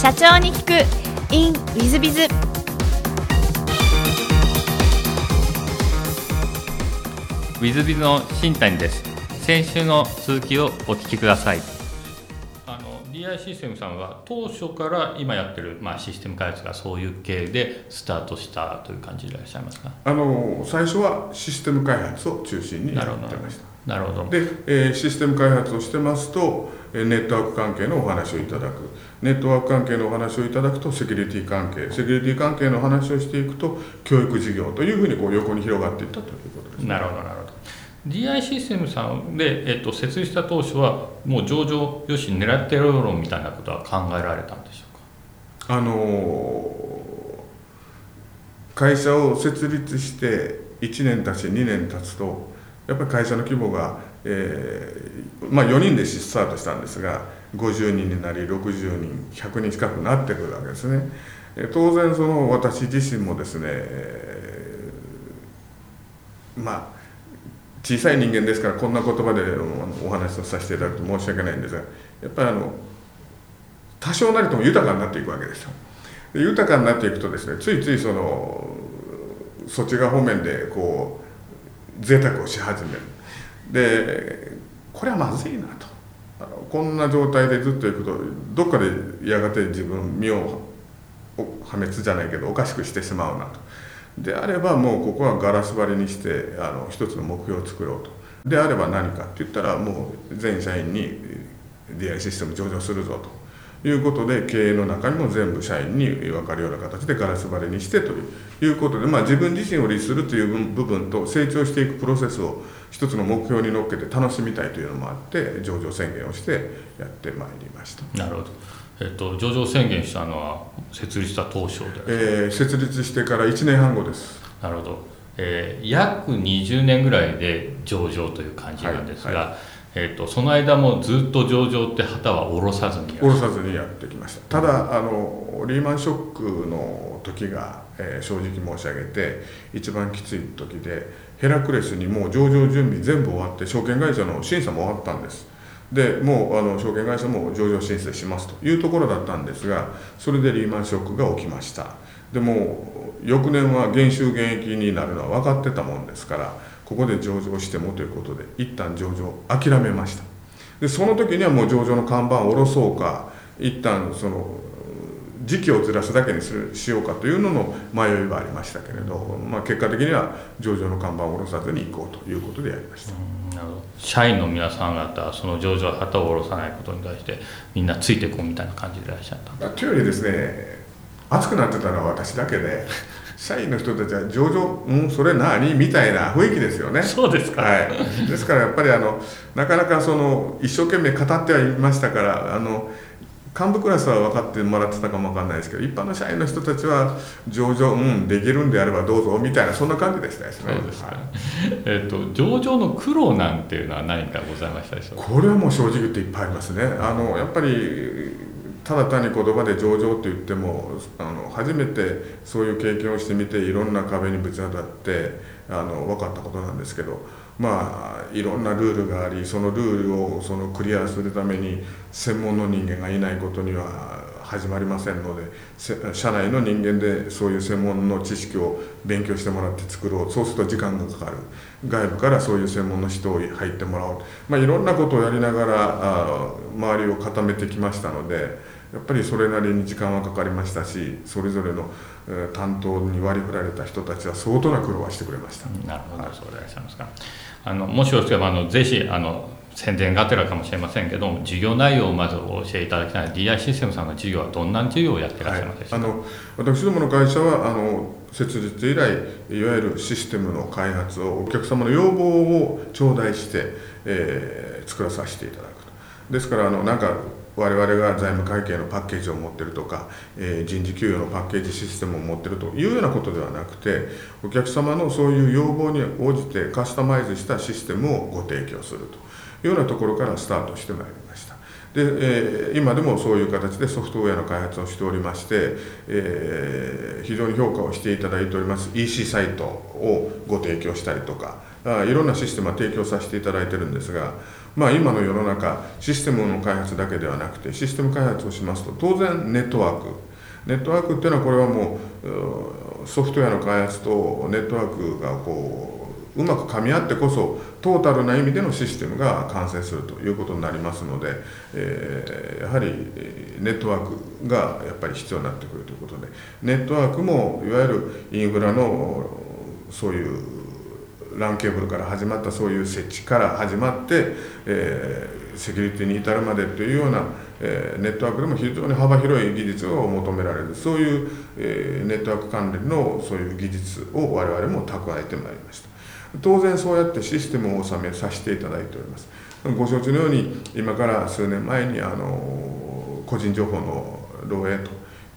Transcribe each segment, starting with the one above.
社長に聞く。In ウィズビズウィズビズの新谷です。先週の続きをお聞きください。あの DI システムさんは当初から今やってる、まあ、システム開発がそういう系でスタートしたという感じでいらっしゃいますか？あの最初はシステム開発を中心にやってました。なるほど。で、えーシステム開発をしてますとえーネットワーク関係のお話をいただくネットワーク関係のお話をいただくとセキュリティ関係セキュリティ関係の話をしていくと教育事業というふうにこう横に広がっていったということです、なるほどなるほど。DI システムさんで、えっと、設立した当初はもう上場よし狙ってやろうみたいなことは考えられたんでしょうか？あのー会社を設立して1年経ち2年経つとやっぱり会社の規模が、えーまあ、4人でスタートしたんですが50人になり60人100人近くなってくるわけですね。当然その私自身もですね、まあ小さい人間ですからこんな言葉でお話をさせていただくと申し訳ないんですがやっぱりあの多少なりとも豊かになっていくわけですよ。豊かになっていくとですねついついそのそっち側方面でこう贅沢をし始めるでこれはまずいなとこんな状態でずっと行くとどっかでやがて自分身を破滅じゃないけどおかしくしてしまうなと。であればもうここはガラス張りにしてあの一つの目標を作ろうと。であれば何かって言ったらもう全社員に DI システム上場するぞと。いうことで経営の中にも全部社員に分かるような形でガラス張りにしてということで、まあ、自分自身を律するという部分と成長していくプロセスを一つの目標に乗っけて楽しみたいというのもあって上場宣言をしてやってまいりました。なるほど、えっと、上場宣言したのは設立した当初で、えー設立してから1年半後です。なるほど、えー約20年ぐらいで上場という感じなんですが、はいえっと、その間もずっと上場って旗は下ろさずに下ろさずにやってきました。ただあのリーマンショックの時が、えー正直申し上げて一番きつい時でヘラクレスにもう上場準備全部終わって証券会社の審査も終わったんです。でもうあの証券会社も上場申請しますと。いうところだったんですがそれでリーマンショックが起きました。でも翌年は減収減益になるのは分かってたもんですからここで上場してもということで一旦上場諦めました。でその時にはもう上場の看板を下ろそうか一旦その時期をずらすだけにするしようかというのの迷いはありましたけれど、まあ、結果的には上場の看板を下ろさずに行こうということでやりました。社員の皆さん方はその上場旗を下ろさないことに対してみんなついていこうみたいな感じでいらっしゃった。というよりですね熱くなってたのは私だけで社員の人たちは上場うんそれ何みたいな雰囲気ですよね。そうですか。はい、ですからやっぱりあのなかなかその一生懸命語ってはいましたからあの幹部クラスは分かってもらってたかも分かんないですけど一般の社員の人たちは上場うんできるんであればどうぞみたいなそんな感じでしたですね。そうですか。はいえっと上場の苦労なんていうのは何かございましたでしょうか？これはもう正直言っていっぱいありますね。あのやっぱりただ単に言葉で上場って言ってもあの初めてそういう経験をしてみていろんな壁にぶち当たってあの分かったことなんですけどまあいろんなルールがありそのルールをそのクリアするために専門の人間がいないことには始まりませんので社内の人間でそういう専門の知識を勉強してもらって作ろう。そうすると時間がかかる。外部からそういう専門の人を入ってもらおう、まあ、いろんなことをやりながらあ周りを固めてきましたのでやっぱりそれなりに時間はかかりましたしそれぞれのえー担当に割り振られた人たちは相当な苦労はしてくれました。なるほど、そうでいらっしゃいますか。あのもしよければあのぜひあの宣伝がてらかもしれませんけども、事業内容をまずお教えいただきたい。DI システムさんの事業はどんな事業をやっていらっしゃいますでしょうか。あの私どもの会社はあの設立以来いわゆるシステムの開発をお客様の要望を頂戴して、えー作らさせていただくとですからあのなんか我々が財務会計のパッケージを持ってるとか、えー人事給与のパッケージシステムを持ってるというようなことではなくてお客様のそういう要望に応じてカスタマイズしたシステムをご提供するというようなところからスタートしてまいりました。で、えー今でもそういう形でソフトウェアの開発をしておりまして、えー非常に評価をしていただいております EC サイトをご提供したりとかあいろんなシステムは提供させていただいてるんですがまあ、今の世の中システムの開発だけではなくてシステム開発をしますと当然ネットワーク。ネットワークっていうのはこれはもうソフトウェアの開発とネットワークがこううまく噛み合ってこそトータルな意味でのシステムが完成するということになりますので、えー、やはりネットワークがやっぱり必要になってくるということでネットワークもいわゆるインフラのそういう LAN ケーブルから始まったそういう設置から始まって、えー、セキュリティに至るまでというような、えー、ネットワークでも非常に幅広い技術を求められるそういう、えー、ネットワーク関連のそういう技術を我々も蓄えてまいりました。当然そうやってシステムを収めさせていただいております。ご承知のように今から数年前にあの個人情報の漏洩と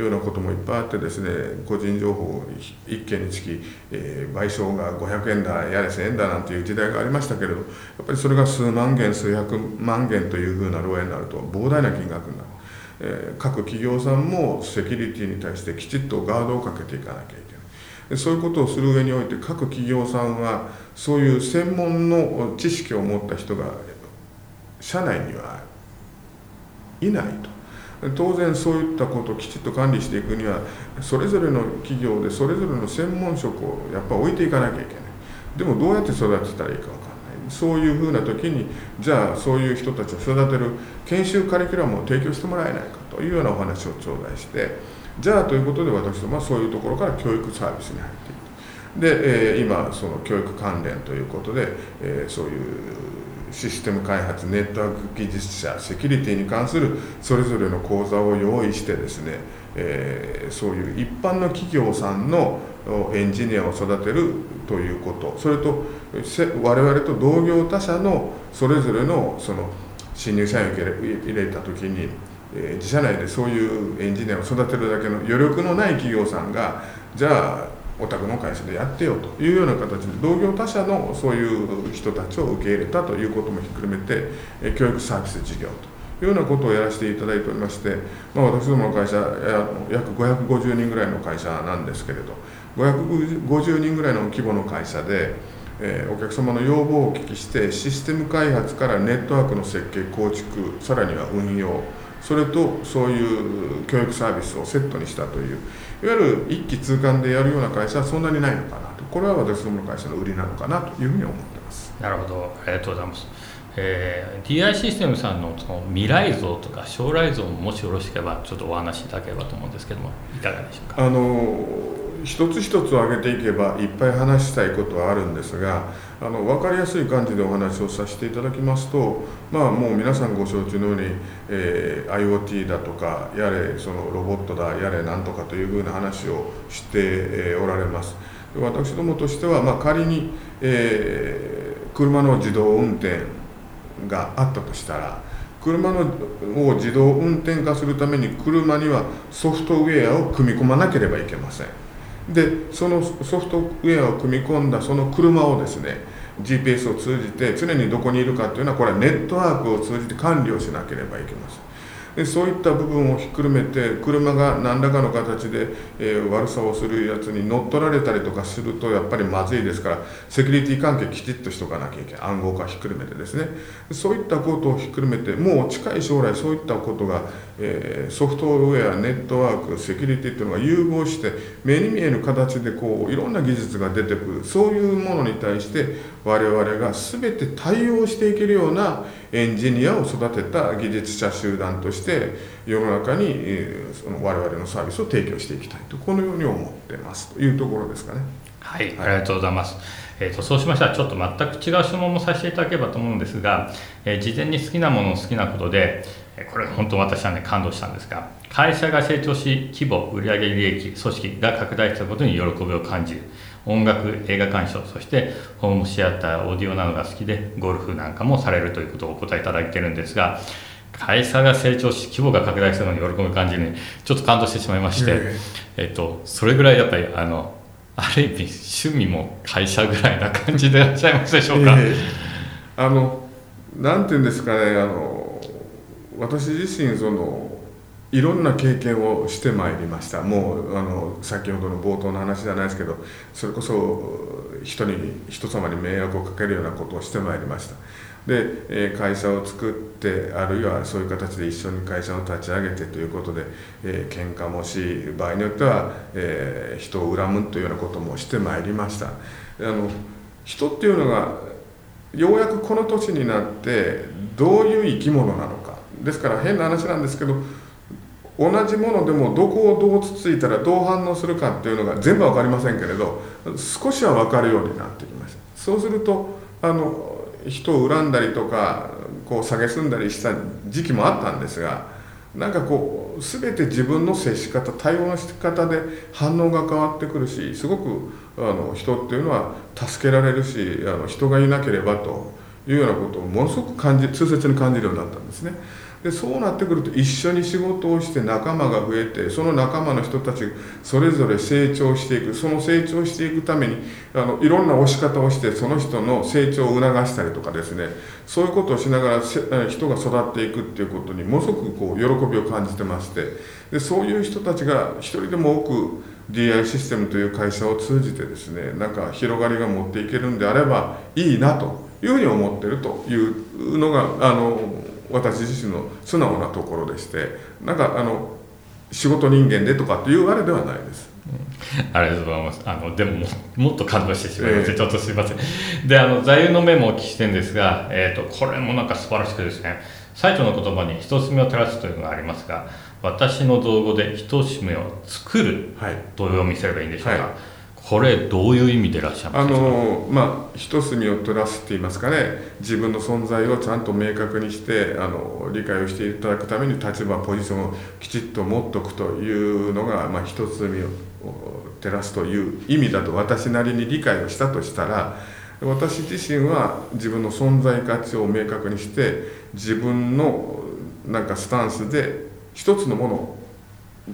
ようなこともいっぱいあってですね個人情報1件につき、えー、賠償が500円だやれ1000円だなんていう時代がありましたけれどやっぱりそれが数万件数百万件というふうな漏洩になると膨大な金額になる、えー、各企業さんもセキュリティに対してきちっとガードをかけていかなきゃいけない。そういうことをする上において各企業さんはそういう専門の知識を持った人が社内にはいないと。当然そういったことをきちっと管理していくにはそれぞれの企業でそれぞれの専門職をやっぱ置いていかなきゃいけない。でもどうやって育てたらいいか分かんない。そういうふうな時にじゃあそういう人たちを育てる研修カリキュラムを提供してもらえないかというようなお話を頂戴してじゃあということで私どもはそういうところから教育サービスに入っていく。で、え、今その教育関連ということで、え、そういうシステム開発ネットワーク技術者セキュリティに関するそれぞれの講座を用意してですね、えー、そういう一般の企業さんのエンジニアを育てるということそれと我々と同業他社のそれぞれのその新入社員を入れた時に、え、自社内でそういうエンジニアを育てるだけの余力のない企業さんがじゃあお宅の会社でやってよというような形で同業他社のそういう人たちを受け入れたということもひっくるめて教育サービス事業というようなことをやらせていただいておりまして、まあ、私どもの会社約550人ぐらいの会社なんですけれど550人ぐらいの規模の会社で、えー、お客様の要望をお聞きしてシステム開発からネットワークの設計構築さらには運用それとそういう教育サービスをセットにしたというわゆる一気通貫でやるような会社はそんなにないのかなと。これは私どもの会社の売りなのかなというふうに思ってます。なるほど。ありがとうございます、えー、DI システムさんのその未来像とか将来像ももしよろしければちょっとお話しいただければと思うんですけどもいかがでしょうか？あの一つ一つ挙げていけばいっぱい話したいことはあるんですがあの分かりやすい感じでお話をさせていただきますと、まあ、もう皆さんご承知のように、えー、IoT だとかやれそのロボットだやれなんとかというふうな話をして、おられます。私どもとしては、まあ、仮に、えー、車の自動運転があったとしたら車のを自動運転化するために車にはソフトウェアを組み込まなければいけません。でそのソフトウェアを組み込んだその車をですね GPS を通じて常にどこにいるかというのはこれはネットワークを通じて管理をしなければいけません。でそういった部分をひっくるめて車が何らかの形で、えー、悪さをするやつに乗っ取られたりとかするとやっぱりまずいですからセキュリティ関係きちっとしとかなきゃいけない。暗号化ひっくるめてですね。そういったことをひっくるめてもう近い将来そういったことが、えー、ソフトウェアネットワークセキュリティっていうのが融合して目に見える形でこういろんな技術が出てくるそういうものに対して我々が全て対応していけるようなエンジニアを育てた技術者集団として世の中にえその我々のサービスを提供していきたいとこのように思ってますというところですかね。はい、ありがとうございます。えーと、そうしましたらちょっと全く違う質問もさせていただければと思うんですが、えー、事前に好きなものを好きなことで、これ本当私はね感動したんですが会社が成長し規模売上利益組織が拡大したことに喜びを感じる。音楽映画鑑賞そしてホームシアターオーディオなどが好きでゴルフなんかもされるということをお答えいただいてるんですが会社が成長し規模が拡大するのに喜び感じにちょっと感動してしまいまして、えっと、それぐらいやっぱりあのある意味趣味も会社ぐらいな感じでいらっしゃいますでしょうか、えー、あのなんていうんですかねあの私自身そのいろんな経験をしてまいりました。もうあの先ほどの冒頭の話じゃないですけどそれこそ人に人様に迷惑をかけるようなことをしてまいりました。で、会社を作ってあるいはそういう形で一緒に会社を立ち上げてということで、えー、喧嘩もし場合によっては、えー、人を恨むというようなこともしてまいりました。あの人っていうのがようやくこの年になってどういう生き物なのか。ですから変な話なんですけど同じものでもどこをどうつついたらどう反応するかっていうのが全部分かりませんけれど少しは分かるようになってきましたそうするとあの人を恨んだりとかこう蔑んだりした時期もあったんですがなんかこう全て自分の接し方対応の仕方で反応が変わってくるしすごくあの人っていうのは助けられるしあの人がいなければというようなことをものすごく感じ痛切に感じるようになったんですね。でそうなってくると一緒に仕事をして仲間が増えてその仲間の人たちそれぞれ成長していく。その成長していくためにあのいろんな押し方をしてその人の成長を促したりとかですね。そういうことをしながら人が育っていくっていうことにものすごくこう喜びを感じてまして。でそういう人たちが一人でも多く DI システムという会社を通じてですねなんか広がりが持っていけるんであればいいなというふうに思ってるというのがあの私自身の素直なところでしてなんかあの仕事人間でとかっていうあれではないです。ありがとうございます。あのでももっと感動してしまいまして、えー、ちょっとすみません。で、あの座右の銘もお聞きしてるんですが、えっ、ー、とこれもなんか素晴らしくですね。最初の言葉に人住みを照らすというのがありますが、私の造語で人住みを作ると読みすればいいんでしょうか？はいこれどういう意味でいらっしゃいますか？あのまあ一隅を取らすって言いますかね。自分の存在をちゃんと明確にしてあの理解をしていただくために立場ポジションをきちっと持っておくというのが、まあ、一隅を照らすという意味だと私なりに理解をしたとしたら私自身は自分の存在価値を明確にして自分のなんかスタンスで一つのもの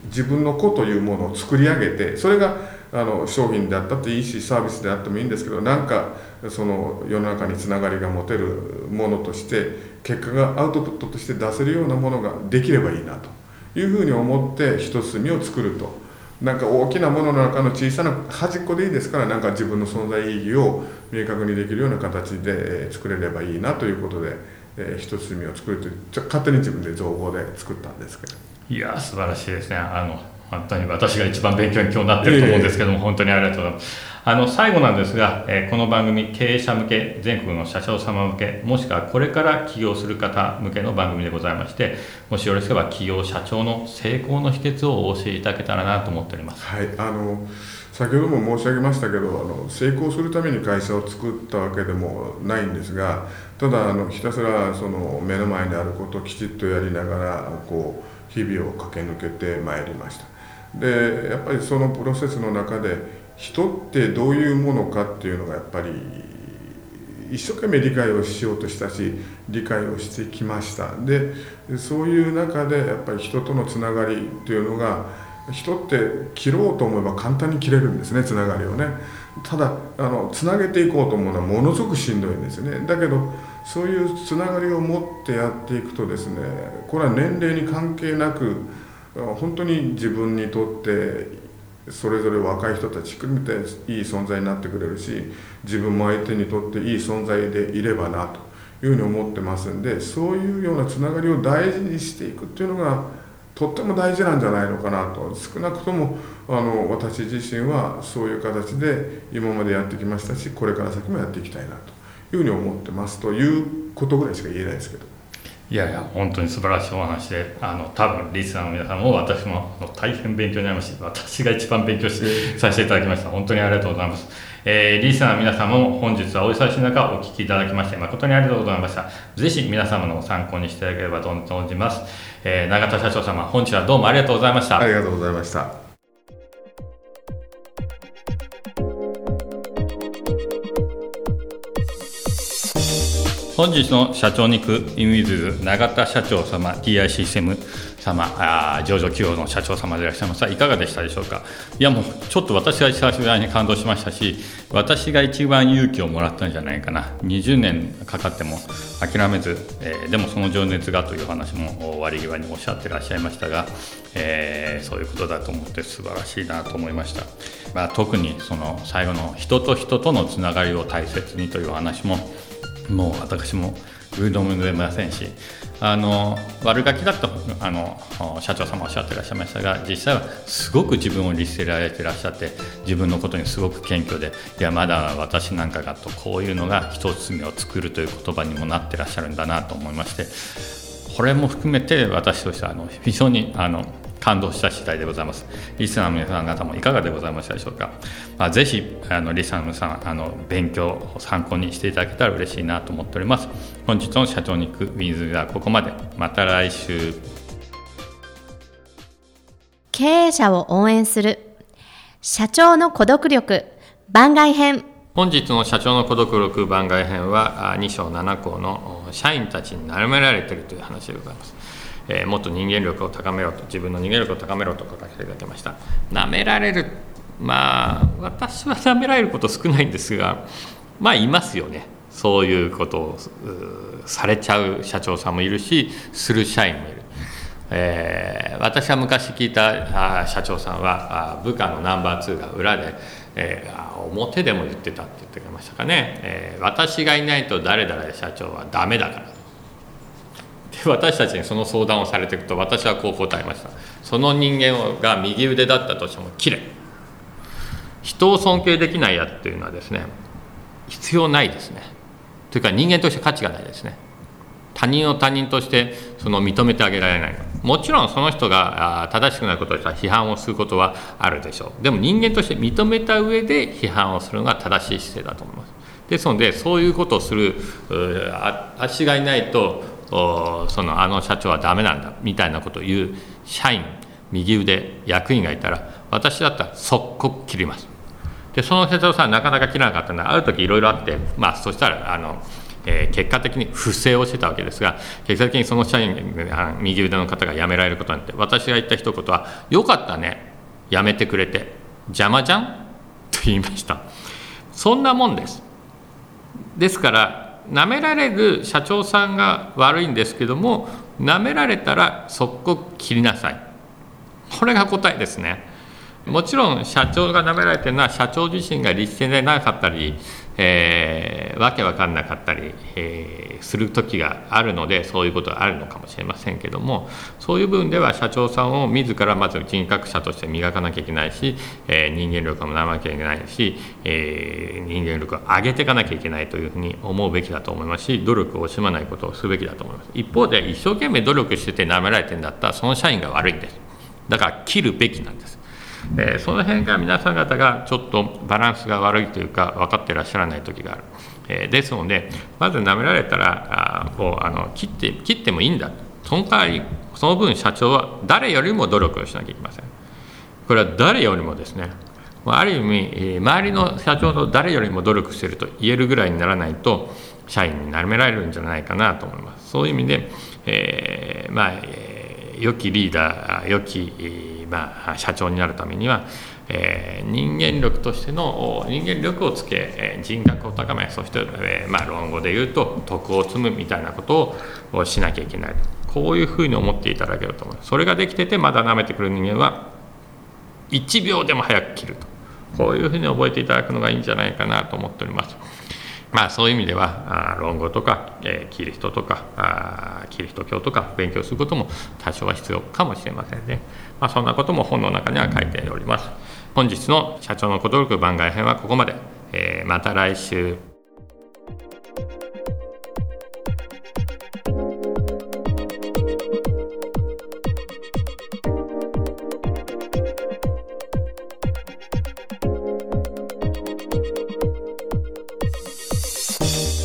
自分の子というものを作り上げてそれがあの商品であったっていいしサービスであってもいいんですけどなんかその世の中につながりが持てるものとして結果がアウトプットとして出せるようなものができればいいなというふうに思って一隅を作ると。なんか大きなものの中の小さな端っこでいいですからなんか自分の存在意義を明確にできるような形で作れればいいなということで、えー、一隅を作るという勝手に自分で造語で作ったんですけど。いや素晴らしいですね。あの本当に私が一番勉強に今日なってると思うんですけども、本当にありがとうございます。あの最後なんですが、えー、この番組経営者向け全国の社長様向けもしくはこれから起業する方向けの番組でございましてもしよろしければ起業社長の成功の秘訣をお教えいただけたらなと思っております。はいあの先ほども申し上げましたけどあの成功するために会社を作ったわけでもないんですがただあのひたすらその目の前にあることをきちっとやりながらこう日々を駆け抜けてまいりました。でやっぱりそのプロセスの中で人ってどういうものかっていうのがやっぱり一生懸命理解をしようとしたし理解をしてきました。でそういう中でやっぱり人とのつながりっていうのが人って切ろうと思えば簡単に切れるんですねつながりをね。ただあのつなげていこうと思うのはものすごくしんどいんですね。だけどそういうつながりを持ってやっていくとですねこれは年齢に関係なく本当に自分にとってそれぞれ若い人たち含めていい存在になってくれるし自分も相手にとっていい存在でいればなというふうに思ってますんでそういうようなつながりを大事にしていくっていうのがとっても大事なんじゃないのかなと少なくともあの私自身はそういう形で今までやってきましたしこれから先もやっていきたいなというふうに思ってますということぐらいしか言えないですけど。いやいや本当に素晴らしいお話であの多分リスナーの皆さんも私も大変勉強になりまし私が一番勉強し させていただきました。本当にありがとうございます、えー、リスナーの皆さんも本日はお忙しい中お聞きいただきまして誠にありがとうございました。ぜひ皆様の参考にしていただければと存じます、えー、永田社長様本日はどうもありがとうございました。ありがとうございました本日の社長に行くイミズ永田社長様 TI システム様あ上場企業の社長様でいらっしゃいますがいかがでしたでしょうか？いやもうちょっと私が久しぶりに感動しましたし私が一番勇気をもらったんじゃないかな。20年かかっても諦めず、えー、でもその情熱がという話も終わり際におっしゃってらっしゃいましたが、えー、そういうことだと思って素晴らしいなと思いました、まあ、特にその最後の人と人とのつながりを大切にという話ももう私もうどんでませんしあの悪ガキだとあの社長様おっしゃってらっしゃいましたが実際はすごく自分を律せられてらっしゃって自分のことにすごく謙虚でいやまだ私なんかがとこういうのが一つ目を作るという言葉にもなってらっしゃるんだなと思いましてこれも含めて私としてはあの非常にあの感動した次第でございます。リスナーの皆さん方もいかがでございましたでしょうか。まあ、ぜひあのリスナーの皆さんあの勉強を参考にしていただけたら嬉しいなと思っております。本日の社長に行くウィズがここまで。また来週。経営者を応援する社長の孤独力番外編本日の社長の孤独力番外編は2章7項の社員たちに舐められているという話でございます。えー、もっと人間力を高めろと自分の人間力を高めろと書かせていただきました。舐められるまあ私は舐められること少ないんですがまあいますよね。そういうことをされちゃう社長さんもいるしする社員もいる、えー、私は昔聞いたあ社長さんはあ部下のナンバー2が裏で、えー、表でも言ってたって言ってくれましたかね、えー、私がいないと誰々社長はダメだから。私たちにその相談をされていくと私はこう答えました。その人間が右腕だったとしてもきれい人を尊敬できないやっていうのはですね必要ないですね。というか人間として価値がないですね。他人を他人としてその認めてあげられない。もちろんその人が正しくないことをした批判をすることはあるでしょう。でも人間として認めた上で批判をするのが正しい姿勢だと思います。ですのでそういうことをする足がいないとそのあの社長はダメなんだみたいなことを言う社員右腕役員がいたら私だったら即刻切りますでその社長さんなかなか切らなかったのはある時いろいろあってまあそしたらあの、えー、結果的に不正をしてたわけですが結果的にその社員右腕の方が辞められることになって私が言った一言は「よかったね。辞めてくれて。邪魔じゃん?」と言いました。そんなもんです。ですから舐められる社長さんが悪いんですけども舐められたら即刻切りなさい。これが答えですね。もちろん社長が舐められてるのは社長自身が立憲でなかったりえー、わけわかんなかったり、えー、する時があるのでそういうことがあるのかもしれませんけどもそういう部分では社長さんを自らまず人格者として磨かなきゃいけないし、えー、人間力もならなきゃいけないし、えー、人間力を上げていかなきゃいけないというふうに思うべきだと思いますし努力を惜しまないことをすべきだと思います。一方で一生懸命努力してて舐められてるんだったらその社員が悪いんです。だから切るべきなんです。えー、その辺が皆さん方がちょっとバランスが悪いというか分かってらっしゃらない時がある、えー、ですのでまず舐められたらあこうあの切って切ってもいいんだ。その代わりその分社長は誰よりも努力をしなきゃいけません。これは誰よりもですね。ある意味周りの社長の誰よりも努力していると言えるぐらいにならないと社員になめられるんじゃないかなと思います。そういう意味で、えー、まあ、良きリーダー良きまあ、社長になるためには、えー、人間力としての人間力をつけ、え、人格を高めそして、えー、まあ、論語で言うと徳を積むみたいなことをしなきゃいけない。こういうふうに思っていただけると思いますそれができててまだ舐めてくる人間は1秒でも早く切ると。こういうふうに覚えていただくのがいいんじゃないかなと思っております。まあそういう意味では論語とか、えー、キリストとかあキリスト教とか勉強することも多少は必要かもしれませんね。まあ、そんなことも本の中には書いております。本日の社長のこと力番外編はここまで。えー、また来週。